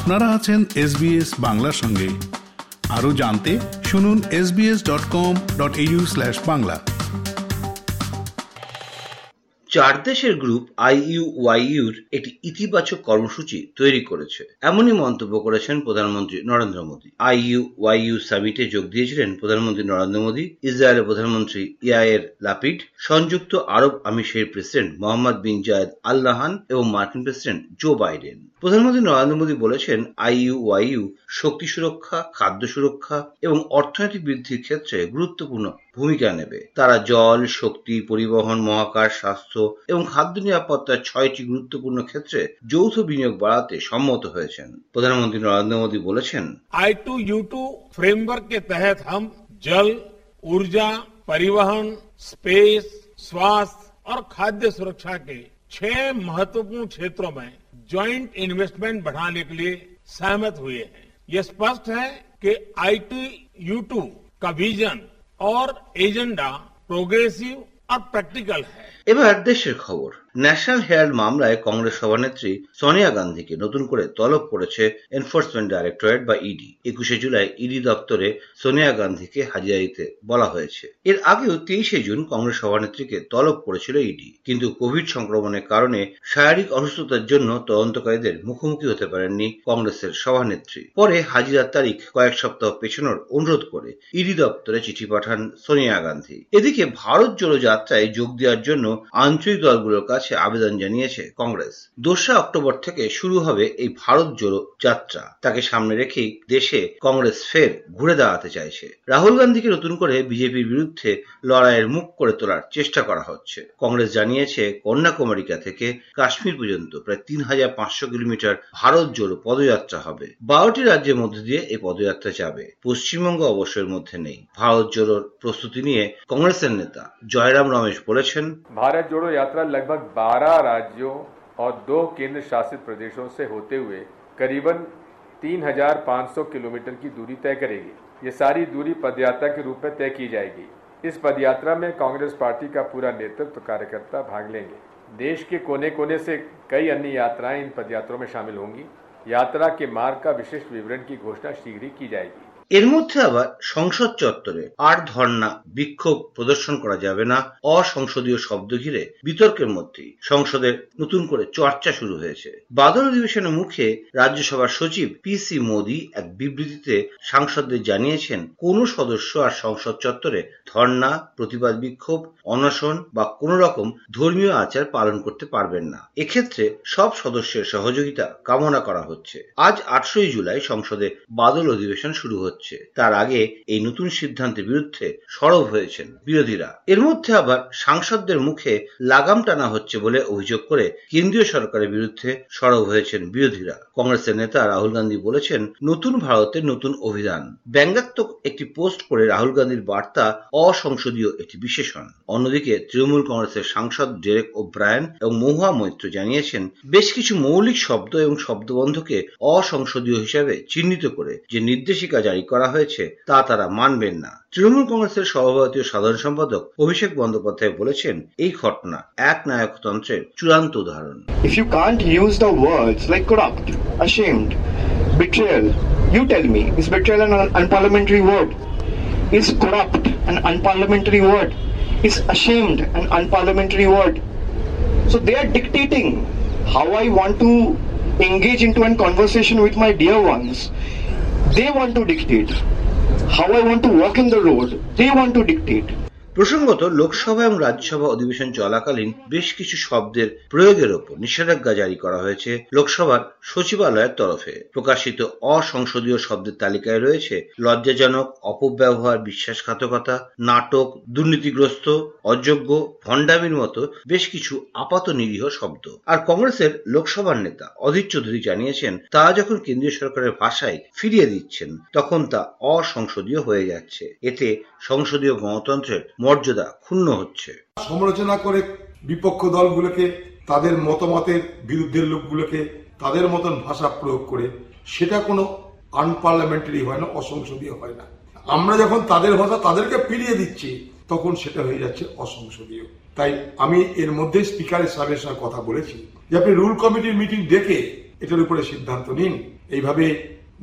আপনারা আছেন এসবিএস বাংলার সঙ্গে। আরও জানতে শুনুন SBS dot com dot Bangla. চার দেশের গ্রুপ আইইউওয়াইইউর একটি ইতিবাচক কর্মসূচি তৈরি করেছে। এমনই মন্তব্য করেছেন প্রধানমন্ত্রী নরেন্দ্র মোদী। আইইউওয়াইইউ সামিটে যোগ দিয়েছিলেন প্রধানমন্ত্রী নরেন্দ্র মোদী, ইসরায়েলের প্রধানমন্ত্রী ইয়ায়ের লাপিড, সংযুক্ত আরব আমিষের president Mohammed bin Zayed Al Nahyan এবং মার্কিন প্রেসিডেন্ট জো বাইডেন। প্রধানমন্ত্রী নরেন্দ্র মোদী বলেছেন আইইউওয়াইইউ শক্তি সুরক্ষা, খাদ্য সুরক্ষা এবং অর্থনৈতিক বৃদ্ধির ক্ষেত্রে গুরুত্বপূর্ণ ভূমিকা নেবে তারা জল শক্তি পরিবহন মহাকাশ স্বাস্থ্য এবং খাদ্য নিরাপত্তার ছয়টি গুরুত্বপূর্ণ ক্ষেত্রে যৌথ বিনিয়োগ বাড়াতে সম্মত হয়েছেন প্রধানমন্ত্রী নরেন্দ্র মোদী বলেছেন I two U two framework के तहत हम जल ऊर्जा परिवहन स्पेस स्वास्थ्य और खाद्य सुरक्षा के छह महत्वपूर्ण क्षेत्रों में ज्वाइंट इन्वेस्टमेंट बढ़ाने के लिए सहमत हुए हैं ये स्पष्ट है कि आई टी यू टू का विजन और एजेंडा प्रोग्रेसिव और प्रैक्टिकल है। এবার দেশের খবর। ন্যাশনাল হেরাল্ড মামলায় কংগ্রেস সভানেত্রী সোনিয়া গান্ধীকে নতুন করে তলব করেছে এনফোর্সমেন্ট ডাইরেক্টরেট বা ইডি একুশে জুলাই ইডি দপ্তরে সোনিয়া গান্ধীকে হাজিরা দিতে বলা হয়েছে। এর আগেও তেইশে জুন কংগ্রেস সভানেত্রীকে তলব করেছিল ইডি কিন্তু কোভিড সংক্রমণের কারণে শারীরিক অসুস্থতার জন্য তদন্তকারীদের মুখোমুখি হতে পারেননি কংগ্রেসের সভানেত্রী। পরে হাজিরার তারিখ কয়েক সপ্তাহ পেছানোর অনুরোধ করে ইডি দপ্তরে চিঠি পাঠান সোনিয়া গান্ধী। এদিকে ভারত জোড়ো যাত্রায় যোগ দেওয়ার জন্য আঞ্চলিক দলগুলোর কাছে আবেদন জানিয়েছে কংগ্রেস। দোসরা অক্টোবর থেকে শুরু হবে এই ভারত জোড়ো যাত্রা। তাকে সামনে রেখেই দেশে কংগ্রেস ফের ঘুরে দাঁড়াতে চাইছে। রাহুল গান্ধীকে নতুন করে বিজেপির বিরুদ্ধে লড়াইয়ের মুখ করে তোলার চেষ্টা করা হচ্ছে। কংগ্রেস জানিয়েছে, কন্যাকুমারিকা থেকে কাশ্মীর পর্যন্ত প্রায় তিন হাজার পাঁচশো কিলোমিটার ভারত জোড়ো পদযাত্রা হবে। বারোটি রাজ্যের মধ্যে দিয়ে এই পদযাত্রা যাবে। পশ্চিমবঙ্গ অবশ্যের মধ্যে নেই। ভারত জোড়োর প্রস্তুতি নিয়ে কংগ্রেসের নেতা জয়রাম রমেশ বলেছেন भारत जोड़ो यात्रा लगभग 12 राज्यों और दो केंद्र शासित प्रदेशों से होते हुए करीबन 3,500 किलोमीटर की दूरी तय करेगी। ये सारी दूरी पदयात्रा के रूप में तय की जाएगी। इस पदयात्रा में कांग्रेस पार्टी का पूरा नेतृत्व तो कार्यकर्ता भाग लेंगे। देश के कोने कोने से कई अन्य यात्राएँ इन पदयात्रों में शामिल होंगी। यात्रा के मार्ग का विशिष्ट विवरण की घोषणा शीघ्र ही की जाएगी। এর মধ্যে আবার সংসদ চত্বরে আর ধর্ণা, বিক্ষোভ প্রদর্শন করা যাবে না, অসংসদীয় শব্দ ঘিরে বিতর্কের মধ্যেই। সংসদের নতুন করে চর্চা শুরু হয়েছে। বাদল অধিবেশনের মুখে রাজ্যসভার সচিব পি সি মোদী এক বিবৃতিতে সাংসদদের জানিয়েছেন, কোন সদস্য আর সংসদ চত্বরে ধর্ণা, প্রতিবাদ বিক্ষোভ, অনশন বা কোন রকম ধর্মীয় আচার পালন করতে পারবেন না। এক্ষেত্রে সব সদস্যের সহযোগিতা কামনা করা হচ্ছে। আজ আটশোই জুলাই সংসদে বাদল অধিবেশন শুরু হচ্ছে। তার আগে এই নতুন সিদ্ধান্তের বিরুদ্ধে সরব হয়েছেন বিরোধীরা। এর মধ্যে আবার সাংসদদের মুখে লাগাম টানা হচ্ছে বলে অভিযোগ করে কেন্দ্রীয় সরকারের বিরুদ্ধে সরব হয়েছেন বিরোধীরা। কংগ্রেসের নেতা রাহুল গান্ধী বলেছেন, নতুন ভারতের নতুন অভিধান। ব্যঙ্গাত্মক একটি পোস্ট করে রাহুল গান্ধীর বার্তা অসংসদীয় একটি বিশেষণ। অন্যদিকে তৃণমূল কংগ্রেসের সাংসদ ডেরেক ও ব্রায়ন এবং মহুয়া মৈত্র জানিয়েছেন, বেশ কিছু মৌলিক শব্দ এবং শব্দবন্ধকে অসংসদীয় হিসাবে চিহ্নিত করে যে নির্দেশিকা জারি করা হয়েছে তা তারা মানবেন না তৃণমূল কংগ্রেসের সভাপতি সাধারণ সম্পাদক অভিষেক বন্দ্যোপাধ্যায় বলেছেন এই ঘটনা এক নায়কতন্ত্রের চূড়ান্ত উদাহরণ If you can't use the words like corrupt, ashamed, betrayal, you tell me, is betrayal an unparliamentary word? Is corrupt an unparliamentary word? Is ashamed an unparliamentary word? So they are dictating how I want to engage into a conversation with my dear ones. They want to dictate. How I want to walk in the road, they want to dictate. প্রসঙ্গত, লোকসভা এবং রাজ্যসভা অধিবেশন চলাকালীন বেশ কিছু শব্দের প্রয়োগের ওপর নিষেধাজ্ঞা জারি করা হয়েছে লোকসভার সচিবালয়ের তরফে। প্রকাশিত অসংসদীয় শব্দের তালিকায় রয়েছে লজ্জাজনক, অপব্যবহার, বিশ্বাসঘাতকতা, নাটক, দুর্নীতিগ্রস্ত, অযোগ্য, ভণ্ডামির মতো বেশ কিছু আপাত নিরীহ শব্দ। আর কংগ্রেসের লোকসভার নেতা অধীর চৌধুরী জানিয়েছেন, তারা যখন কেন্দ্রীয় সরকারের ভাষায় ফিরিয়ে দিচ্ছেন, তখন তা অসংসদীয় হয়ে যাচ্ছে। এতে সংসদীয় গণতন্ত্রের মর্যাদা ক্ষুণ্ণ হচ্ছে। সমালোচনা করে বিপক্ষ দলগুলোকে, তাদের মতামতের বিরুদ্ধের লোকগুলোকে, তাদের মতন ভাষা প্রয়োগ করে, সেটা কোনো আনপার্লামেন্টারি হয় না, অসংসদীয় হয় না। আমরা যখন তাদের ভাষা তাদেরকে ফিরিয়ে দিচ্ছি, তখন সেটা হয়ে যাচ্ছে অসংসদীয়। তাই আমি এর মধ্যে স্পিকারের সাহেবের সঙ্গে কথা বলেছি যে আপনি রুল কমিটির মিটিং ডেকে এটার উপরে সিদ্ধান্ত নিন। এইভাবে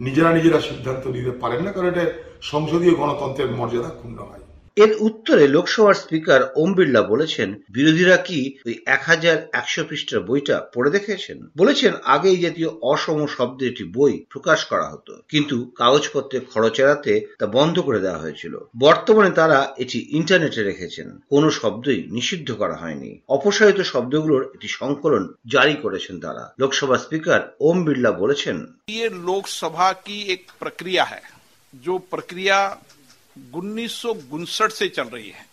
নিজেরা নিজেরা সিদ্ধান্ত নিতে পারেন না, কারণ এটা সংসদীয় গণতন্ত্রের মর্যাদা ক্ষুণ্ণ হয়। এর উত্তরে লোকসভার স্পিকার ওম বিড়লা বলেছেন বিরোধীরা কি ওই এক হাজার একশো পৃষ্ঠার বইটা পড়ে দেখেছেন বলেছেন আগে এই জাতীয় অসম শব্দের একটি বই প্রকাশ করা হতো কিন্তু কাগজপত্রে খরচ এড়াতে তা বন্ধ করে দেওয়া হয়েছিল বর্তমানে তারা এটি ইন্টারনেটে রেখেছেন কোনো শব্দই নিষিদ্ধ করা হয়নি অপসারিত শব্দগুলোর একটি সংকলন জারি করেছেন তারা লোকসভা স্পিকার ওম বিড়লা বলেছেন ये लोकसभा की एक प्रक्रिया है जो प्रक्रिया उन्नीस सौ उनसठ से चल रही है।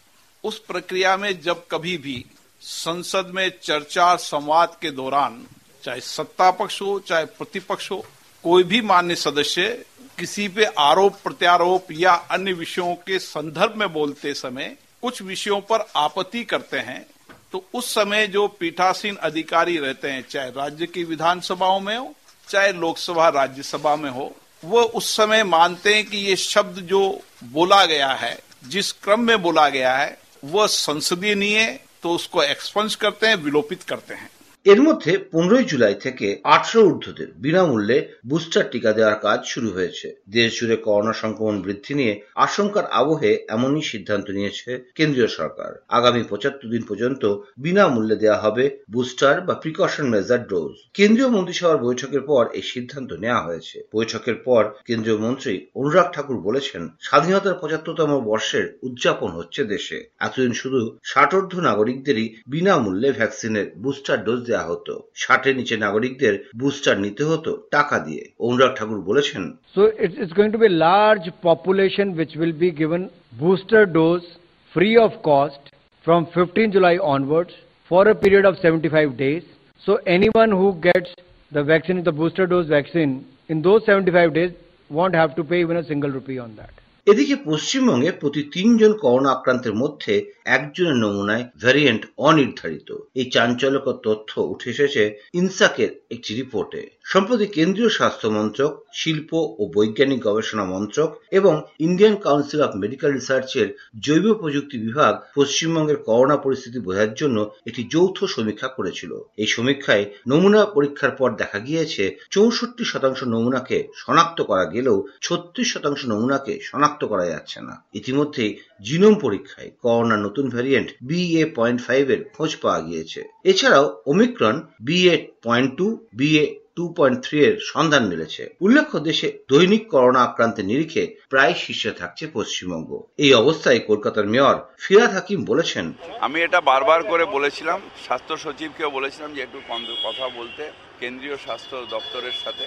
उस प्रक्रिया में जब कभी भी संसद में चर्चा, संवाद के दौरान, चाहे सत्ता पक्ष हो, चाहे प्रतिपक्ष हो, कोई भी मान्य सदस्य किसी पे आरोप, प्रत्यारोप या अन्य विषयों के संदर्भ में बोलते समय कुछ विषयों पर आपत्ति करते हैं तो उस समय जो पीठासीन अधिकारी रहते हैं, चाहे राज्य की विधानसभाओं में हो, चाहे लोकसभा, राज्यसभा में हो, वो उस समय मानते हैं कि ये शब्द जो बोला गया है, जिस क्रम में बोला गया है, वह संसदीय नहीं है तो उसको एक्सपंज करते हैं, विलोपित करते हैं। এর মধ্যে পনেরোই জুলাই থেকে আঠারো ঊর্ধ্বদের বিনামূল্যে বুস্টার টিকা দেওয়ার কাজ শুরু হয়েছে। দেশ জুড়ে করোনা সংক্রমণ বৃদ্ধি নিয়ে আশঙ্কার আবহে এমনই সিদ্ধান্ত নিয়েছে কেন্দ্রীয় সরকার। আগামী পঁচাত্তর দিন পর্যন্ত বিনামূল্যে দেওয়া হবে বুস্টার বা প্রিকশন মেজার ডোজ। কেন্দ্রীয় মন্ত্রিসভার বৈঠকের পর এই সিদ্ধান্ত নেওয়া হয়েছে। বৈঠকের পর কেন্দ্রীয় মন্ত্রী অনুরাগ ঠাকুর বলেছেন, স্বাধীনতার পঁচাত্তরতম বর্ষের উদযাপন হচ্ছে দেশে। এতদিন শুধু ষাটোর্ধ নাগরিকদেরই বিনামূল্যে ভ্যাকসিনের বুস্টার ডোজ দেওয়া হতো ষাটের নিচে নাগরিকদের বুস্টার নিতে হতো টাকা দিয়ে অনুরাগ ঠাকুর বলেছেন So it's, it's going to be a large population which will be given booster dose free of cost from 15 July onwards for a period of 75 days. So anyone who gets the vaccine, the booster dose vaccine, in those 75 days won't have to pay even a single rupee on that. এদিকে পশ্চিমবঙ্গে প্রতি তিনজন corona আক্রান্তের মধ্যে একজনের নমুনায় variant অনির্ধারিত। এই চাঞ্চল্যকর তথ্য উঠে এসেছে ইনসাকের একটি রিপোর্টে। সম্প্রতি কেন্দ্রীয় স্বাস্থ্য মন্ত্রক, শিল্প ও বৈজ্ঞানিক গবেষণা মন্ত্রক এবং ইন্ডিয়ান কাউন্সিল অফ মেডিকেল রিসার্চের জৈব প্রযুক্তি বিভাগ পশ্চিমবঙ্গের করোনা পরিস্থিতি বোঝার জন্য একটি যৌথ সমীক্ষা করেছিল। এই সমীক্ষায় নমুনা পরীক্ষার পর দেখা গিয়েছে, চৌষট্টি শতাংশ নমুনাকে শনাক্ত করা গেলেও ছত্রিশ শতাংশ নমুনাকে শনাক্ত করা যাচ্ছে না। ইতিমধ্যে জিনোম পরীক্ষায় করোনা নতুন ভ্যারিয়েন্ট বিএ পয়েন্ট ফাইভ এর খোঁজ পাওয়া গিয়েছে। এছাড়াও Omicron BA point two BA two point three এর সন্ধান মিলেছে। উল্লেখ্য, দেশে দৈনিক করোনা আক্রান্তের নিরিখে প্রায় শীর্ষে থাকছে পশ্চিমবঙ্গ। এই অবস্থায় কলকাতার মেয়র ফিরাদ হাকিম বলেছেন, আমি এটা বারবার করে বলেছিলাম, স্বাস্থ্য সচিবকেও বলেছিলাম যে একটু কম- কথা বলতে, কেন্দ্রীয় স্বাস্থ্য দপ্তরের সাথে,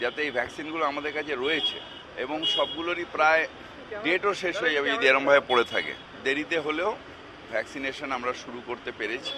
যাতে এই ভ্যাকসিনগুলো আমাদের কাছে রয়েছে। এবং সবগুলোরই প্রায় ডেটও শেষ হয়ে যাবে, যদি এরমভাবে পড়ে থাকে। দেরিতে হলেও ভ্যাকসিনেশন আমরা শুরু করতে পেরেছি।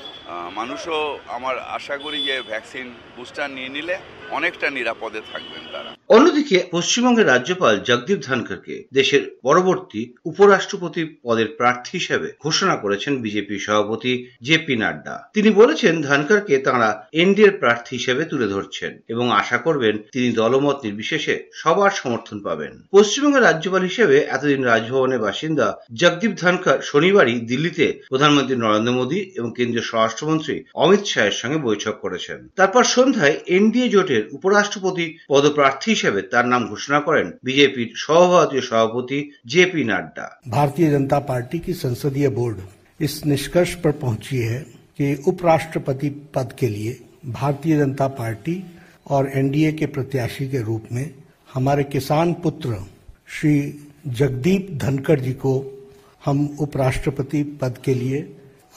মানুষও আমার আশা করি যে ভ্যাকসিন বুস্টার নিয়ে নিলে অনেকটা নিরাপদে থাকবেন তারা। অন্যদিকে পশ্চিমবঙ্গের রাজ্যপাল জগদীপ ধনখড়কে দেশের পরবর্তী উপরাষ্ট্রপতি পদের প্রার্থী হিসেবে ঘোষণা করেছেন বিজেপি সভাপতি জেপি নাড্ডা। তিনি বলেছেন ধনখড়কে তাঁরা এনডিএর প্রার্থী হিসেবে তুলে ধরছেন এবং আশা করবেন তিনি দলমত নির্বিশেষে সবার সমর্থন পাবেন। পশ্চিমবঙ্গের রাজ্যপাল হিসেবে এতদিন রাজভবনের বাসিন্দা জগদীপ ধনখড় শনিবারই দিল্লিতে প্রধানমন্ত্রী নরেন্দ্র মোদী এবং কেন্দ্রীয় স্বরাষ্ট্রমন্ত্রী অমিত শাহের সঙ্গে বৈঠক করেছেন। তারপর সন্ধ্যায় এনডিএ জোটের উপরাষ্ট্রপতি পদপ্রার্থী হিসেবে তার নাম ঘোষণা করেন বিজেপির সহভারতীয় সভাপতি জেপি নাড্ডা भारतीय जनता पार्टी की संसदीय बोर्ड इस निष्कर्ष पर पहुंची है कि उपराष्ट्रपति पद के लिए भारतीय जनता पार्टी और एनडीए के प्रत्याशी के रूप में हमारे किसान पुत्र श्री जगदीप धनखड़ जी को हम उपराष्ट्रपति पद के लिए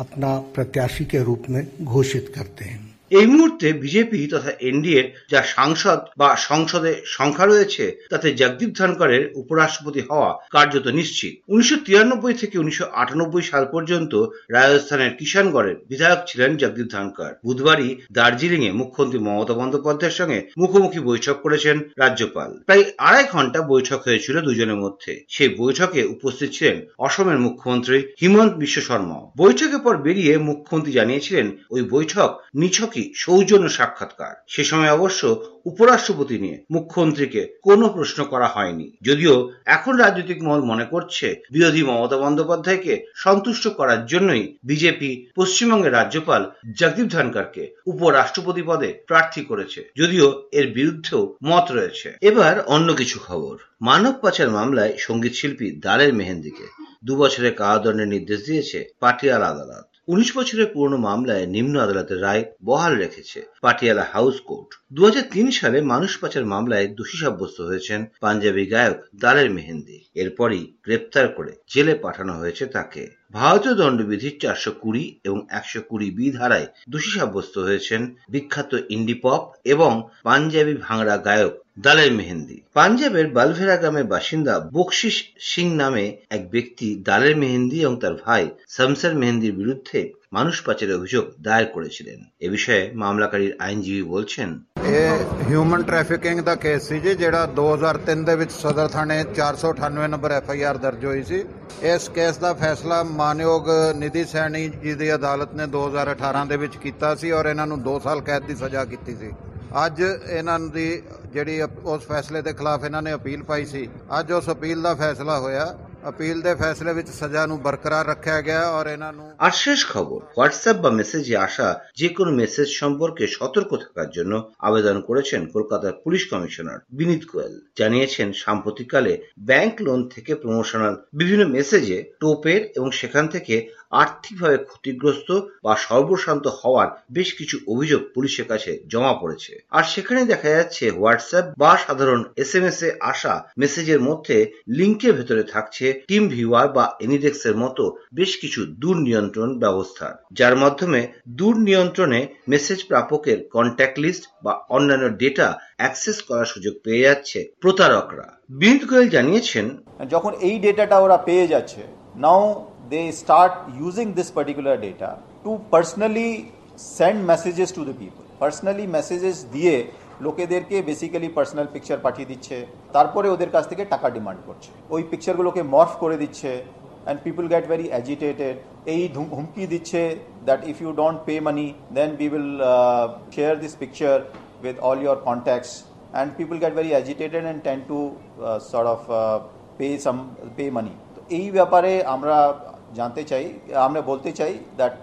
अपना प्रत्याशी के रूप में घोषित करते हैं এই মুহূর্তে বিজেপি তথা এনডিএর যা সাংসদ বা সংসদে সংখ্যা রয়েছে, তাতে জগদীপ ধনকরের উপরাষ্ট্রপতি হওয়া কার্যত নিশ্চিত। উনিশশো তিরানব্বই থেকে উনিশশো আটানব্বই সাল পর্যন্ত রাজস্থানের কিষানগড়ের বিধায়ক ছিলেন জগদীপ ধনকর বুধবারই দার্জিলিং এ মুখ্যমন্ত্রী মমতা বন্দ্যোপাধ্যায়ের সঙ্গে মুখোমুখি বৈঠক করেছেন রাজ্যপাল। প্রায় আড়াই ঘণ্টা বৈঠক হয়েছিল দুজনের মধ্যে। সেই বৈঠকে উপস্থিত ছিলেন অসমের মুখ্যমন্ত্রী হিমন্ত বিশ্ব শর্মা। বৈঠকের পর বেরিয়ে মুখ্যমন্ত্রী জানিয়েছিলেন, ওই বৈঠক নিছক কি সৌজন্য সাক্ষাৎকার। সে সময় অবশ্য উপরাষ্ট্রপতি নিয়ে মুখ্যমন্ত্রীকে কোনো প্রশ্ন করা হয়নি। যদিও এখন রাজনৈতিক মহল মনে করছে, বিরোধী মমতা বন্দ্যোপাধ্যায়কে সন্তুষ্ট করার জন্যই বিজেপি পশ্চিমবঙ্গের রাজ্যপাল জগদীপ ধনকরকে উপরাষ্ট্রপতি পদে প্রার্থী করেছে। যদিও এর বিরুদ্ধেও মত রয়েছে। এবার অন্য কিছু খবর। মানব পাচার মামলায় সংগীত শিল্পী দালের মেহেন্দিকে দু বছরের কারাদণ্ডের নির্দেশ দিয়েছে পাটিয়ালা আদালত। উনিশ বছরের পুরনো মামলায় নিম্ন আদালতের রায় বহাল রেখেছে। Patiala house court. দু হাজার তিন সালে মানুষ পাচার মামলায় দোষী সাব্যস্ত হয়েছেন পাঞ্জাবি গায়ক দালের মেহেন্দি। এরপরই গ্রেপ্তার করে জেলে পাঠানো হয়েছে তাকে। ভারতীয় দণ্ডবিধির চারশো কুড়ি এবং একশো কুড়ি বি ধারায় দোষী সাব্যস্ত হয়েছেন বিখ্যাত ইন্ডি পপ এবং পাঞ্জাবি ভাংড়া গায়ক দালের মেহেন্দি। পাঞ্জাবের বালভেরা গ্রামের বাসিন্দা বকশিস সিং নামে এক ব্যক্তি দালের মেহেন্দি এবং তার ভাই শামসার মেহেন্দির বিরুদ্ধে মানুষ পাচারের অভিযোগ দায়ের করেছিলেন এ বিষয়ে মামলাকারীর আইনজীবী বলছেন ਇਹ ਹਿਊਮਨ ਟ੍ਰੈਫਿਕਿੰਗ ਦਾ ਕੇਸ ਸੀ ਜੀ ਜਿਹੜਾ 2003 ਦੇ ਵਿੱਚ ਸਦਰ ਥਾਣੇ 498 ਨੰਬਰ ਐਫ ਆਈ ਆਰ ਦਰਜ ਹੋਈ ਸੀ ਇਸ ਕੇਸ ਦਾ ਫੈਸਲਾ ਮਾਨਯੋਗ ਨਿਧੀ ਸੈਣੀ ਜੀ ਦੀ ਅਦਾਲਤ ਨੇ 2018 ਦੇ ਵਿੱਚ ਕੀਤਾ ਸੀ ਔਰ ਇਹਨਾਂ ਨੂੰ 2 ਸਾਲ ਕੈਦ ਦੀ ਸਜ਼ਾ ਕੀਤੀ ਸੀ ਅੱਜ ਇਹਨਾਂ ਦੀ ਜਿਹੜੀ ਉਸ ਫੈਸਲੇ ਦੇ ਖਿਲਾਫ ਇਹਨਾਂ ਨੇ ਅਪੀਲ ਪਾਈ ਸੀ ਅੱਜ ਉਸ ਅਪੀਲ ਦਾ ਫੈਸਲਾ ਹੋਇਆ ਅਪੀਲ ਦੇ ਫੈਸਲੇ ਵਿੱਚ ਸਜ਼ਾ ਨੂੰ ਬਰਕਰਾਰ ਰੱਖਿਆ ਗਿਆ ਔਰ ਇਹਨਾਂ ਨੂੰ আর শেষ খবর হোয়াটসঅ্যাপ বা মেসেজে আসা যে কোনো মেসেজ সম্পর্কে সতর্ক থাকার জন্য আবেদন করেছেন কলকাতার পুলিশ কমিশনার বিনীত গোয়েল জানিয়েছেন সাম্প্রতিককালে ব্যাংক লোন থেকে প্রমোশনাল বিভিন্ন মেসেজে টোপের এবং সেখান থেকে আর্থিকভাবে ক্ষতিগ্রস্ত বা সর্বশান্ত হওয়ার বেশ কিছু অভিযোগ পুলিশের কাছে জমা পড়েছে। আর সেখানে দেখা যাচ্ছে, হোয়াটসঅ্যাপ বা সাধারণ এস এম এস এ আসা মেসেজের মধ্যে লিঙ্কের ভেতরে থাকছে টিম ভিউয়ার বা এনিডেক্স এর মতো বেশ কিছু দূর নিয়ন্ত্রণ ব্যবস্থা। যার মাধ্যমে দূর নিয়ন্ত্রণে মেসেজ প্রাপকের কন্ট্যাক্ট লিস্ট বা অন্যান্য ডেটা অ্যাক্সেস করার সুযোগ পেয়ে যাচ্ছে প্রতারকরা। বিনীত গোয়েল জানিয়েছেন, যখন এই ডেটাটা ওরা পেয়ে যাচ্ছে now they start using this particular data to personally send messages to the people personally messages দিয়ে লোকেদেরকে বেসিক্যালি পার্সোনাল পিকচার পাঠিয়ে দিচ্ছে তারপরে ওদের কাছ থেকে টাকা ডিমান্ড করছে ওই পিকচারগুলোকে মর্ফ করে দিচ্ছে and people get very agitated এই হুমকি দিচ্ছে that if you don't pay money then we will share this picture with all your contacts. And people get very agitated and tend to uh, sort of uh, pay some pay money. তো এই ব্যাপারে আমরা জানতে চাই আমরা বলতে চাই that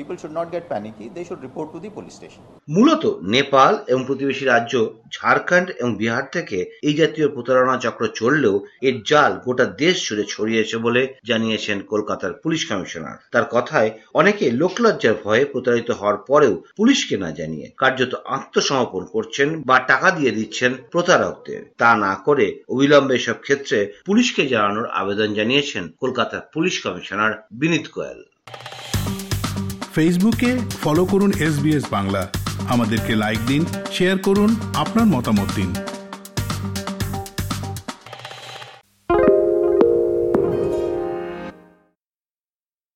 people should not get panicky, they should report to the police station. মূলত নেপাল এবং প্রতিবেশী রাজ্য ঝাড়খণ্ড এবং বিহার থেকে এই জাতীয় প্রতারণা চক্র চললেও এর জাল গোটা দেশ জুড়ে ছড়িয়েছে বলে জানিয়েছেন কলকাতার পুলিশ কমিশনার। তার কথায়, অনেকে লোকলজ্জার ভয়ে প্রতারিত হওয়ার পরেও পুলিশকে না জানিয়ে কার্যত আত্মসমর্পণ করছেন বা টাকা দিয়ে দিচ্ছেন প্রতারকদের। তা না করে অবিলম্বে এসব ক্ষেত্রে পুলিশকে জানানোর আবেদন জানিয়েছেন কলকাতার পুলিশ কমিশনার বিনীত গোয়েল। ফেসবুকে ফলো করুন এস বাংলা। আমাদেরকে লাইক দিন শেয়ার করুন আপনার মতামত দিন।